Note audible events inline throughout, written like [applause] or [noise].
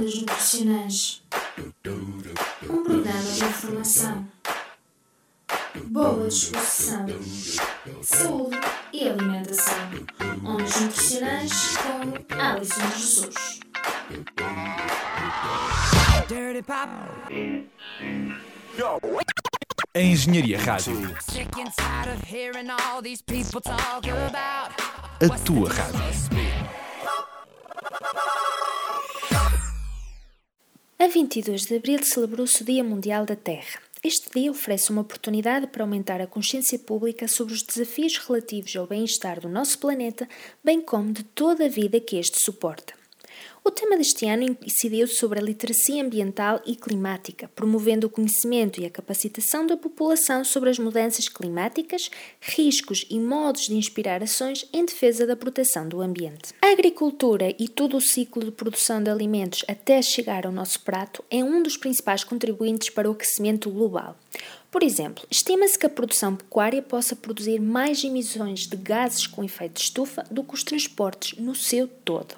Ondas Nutricionais Um programa de informação, boa disposição, saúde e alimentação. Ondas Nutricionais com Alison Jesus. A Engenharia Rádio. A tua rádio. A 22 de abril celebrou-se o Dia Mundial da Terra. Este dia oferece uma oportunidade para aumentar a consciência pública sobre os desafios relativos ao bem-estar do nosso planeta, bem como de toda a vida que este suporta. O tema deste ano incidiu sobre a literacia ambiental e climática, promovendo o conhecimento e a capacitação da população sobre as mudanças climáticas, riscos e modos de inspirar ações em defesa da proteção do ambiente. A agricultura e todo o ciclo de produção de alimentos até chegar ao nosso prato é um dos principais contribuintes para o aquecimento global. Por exemplo, estima-se que a produção pecuária possa produzir mais emissões de gases com efeito de estufa do que os transportes no seu todo.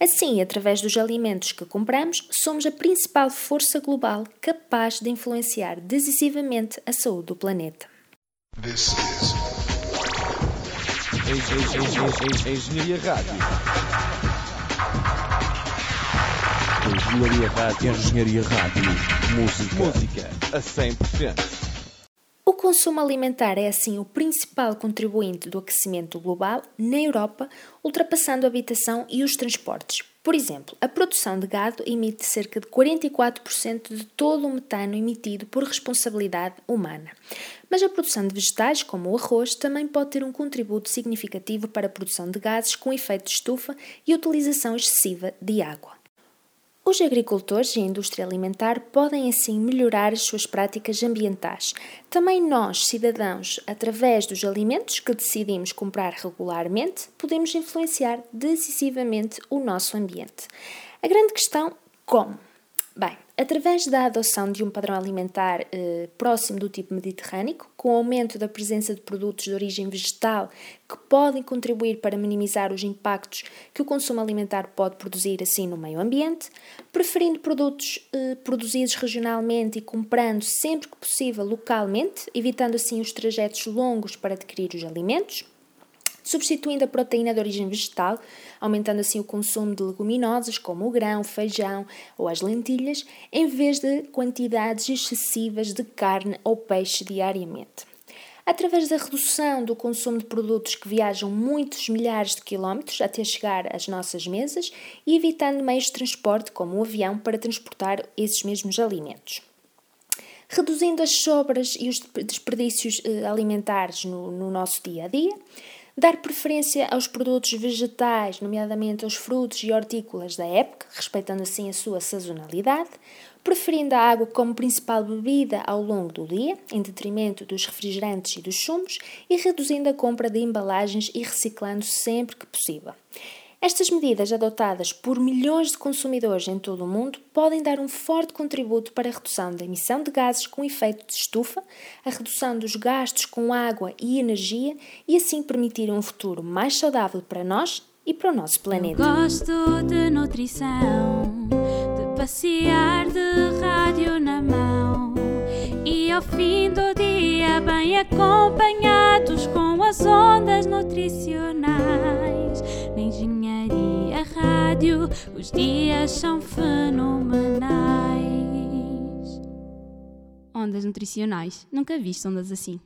Assim, através dos alimentos que compramos, somos a principal força global capaz de influenciar decisivamente a saúde do planeta. This is... Engenharia Rádio. Engenharia Rádio. Engenharia Rádio. Música. Música a 100%. O consumo alimentar é assim o principal contribuinte do aquecimento global na Europa, ultrapassando a habitação e os transportes. Por exemplo, a produção de gado emite cerca de 44% de todo o metano emitido por responsabilidade humana. Mas a produção de vegetais, como o arroz, também pode ter um contributo significativo para a produção de gases com efeito de estufa e utilização excessiva de água. Os agricultores e a indústria alimentar podem assim melhorar as suas práticas ambientais. Também nós, cidadãos, através dos alimentos que decidimos comprar regularmente, podemos influenciar decisivamente o nosso ambiente. A grande questão, como? Bem, através da adoção de um padrão alimentar eh, próximo do tipo mediterrâneo, com o aumento da presença de produtos de origem vegetal que podem contribuir para minimizar os impactos que o consumo alimentar pode produzir assim no meio ambiente, preferindo produtos eh, produzidos regionalmente e comprando sempre que possível localmente, evitando assim os trajetos longos para adquirir os alimentos substituindo a proteína de origem vegetal, aumentando assim o consumo de leguminosas como o grão, feijão ou as lentilhas, em vez de quantidades excessivas de carne ou peixe diariamente. Através da redução do consumo de produtos que viajam muitos milhares de quilómetros até chegar às nossas mesas e evitando meios de transporte como o avião para transportar esses mesmos alimentos reduzindo as sobras e os desperdícios eh, alimentares no, no, nosso dia a dia, Dar preferência aos produtos vegetais, nomeadamente aos frutos e hortícolas da época, respeitando assim a sua sazonalidade, preferindo a água como principal bebida ao longo do dia, em detrimento dos refrigerantes e dos sumos, e reduzindo a compra de embalagens e reciclando sempre que possível. Estas medidas adotadas por milhões de consumidores em todo o mundo podem dar um forte contributo para a redução da emissão de gases com efeito de estufa, a redução dos gastos com água e energia e assim permitir um futuro mais saudável para nós e para o nosso planeta. Eu gosto de nutrição, de passear de rádio na mão e ao fim do dia bem acompanhados com as ondas nutricionais rádio, os dias são fenomenais. Ondas nutricionais, nunca viste ondas assim.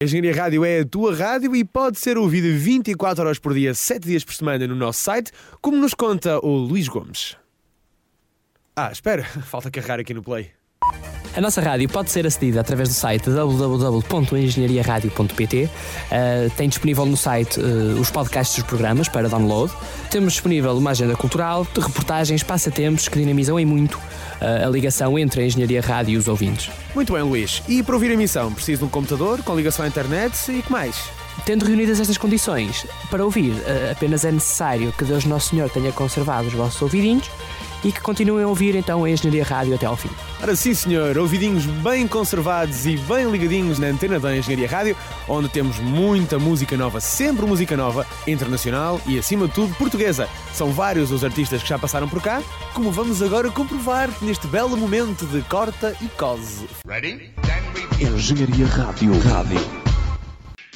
A Engenharia Rádio é a tua rádio e pode ser ouvida 24 horas por dia, 7 dias por semana no nosso site, como nos conta o Luís Gomes. Ah, espera, [laughs] falta carregar aqui no play. A nossa rádio pode ser acedida através do site www.engenhariaradio.pt. Uh, tem disponível no site uh, os podcasts dos programas para download. Temos disponível uma agenda cultural, de reportagens, passatempos que dinamizam em muito uh, a ligação entre a Engenharia Rádio e os ouvintes. Muito bem, Luís. E para ouvir a emissão, preciso de um computador com ligação à internet e que mais? Tendo reunidas estas condições, para ouvir apenas é necessário que Deus Nosso Senhor tenha conservado os vossos ouvidinhos e que continuem a ouvir então a Engenharia Rádio até ao fim. Ora sim, senhor, ouvidinhos bem conservados e bem ligadinhos na antena da Engenharia Rádio, onde temos muita música nova, sempre música nova, internacional e, acima de tudo, portuguesa. São vários os artistas que já passaram por cá, como vamos agora comprovar neste belo momento de corta e cose. Engenharia Rádio. Rádio.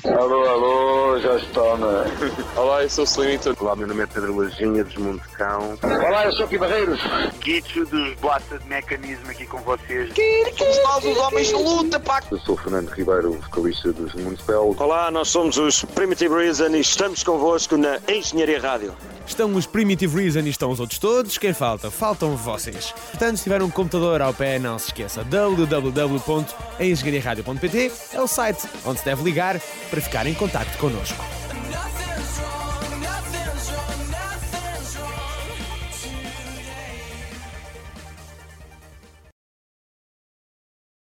Alô, alô, já está, não é? [laughs] Olá, eu sou o Slimito. Olá, meu nome é Pedro Lajinha, dos Montecão. Olá, eu sou Pi Barreiros. Guicho dos Bosta de Mecanismo aqui com vocês. Somos nós os homens de luta, pá! Eu sou o Fernando Ribeiro, vocalista dos Municipal. Olá, nós somos os Primitive Reason e estamos convosco na Engenharia Rádio. Estão os Primitive Reason e estão os outros todos. Quem falta? Faltam vocês. Portanto, se tiver um computador ao pé, não se esqueça. www.engenhariaradio.pt é o site onde se deve ligar para ficar em contacto connosco.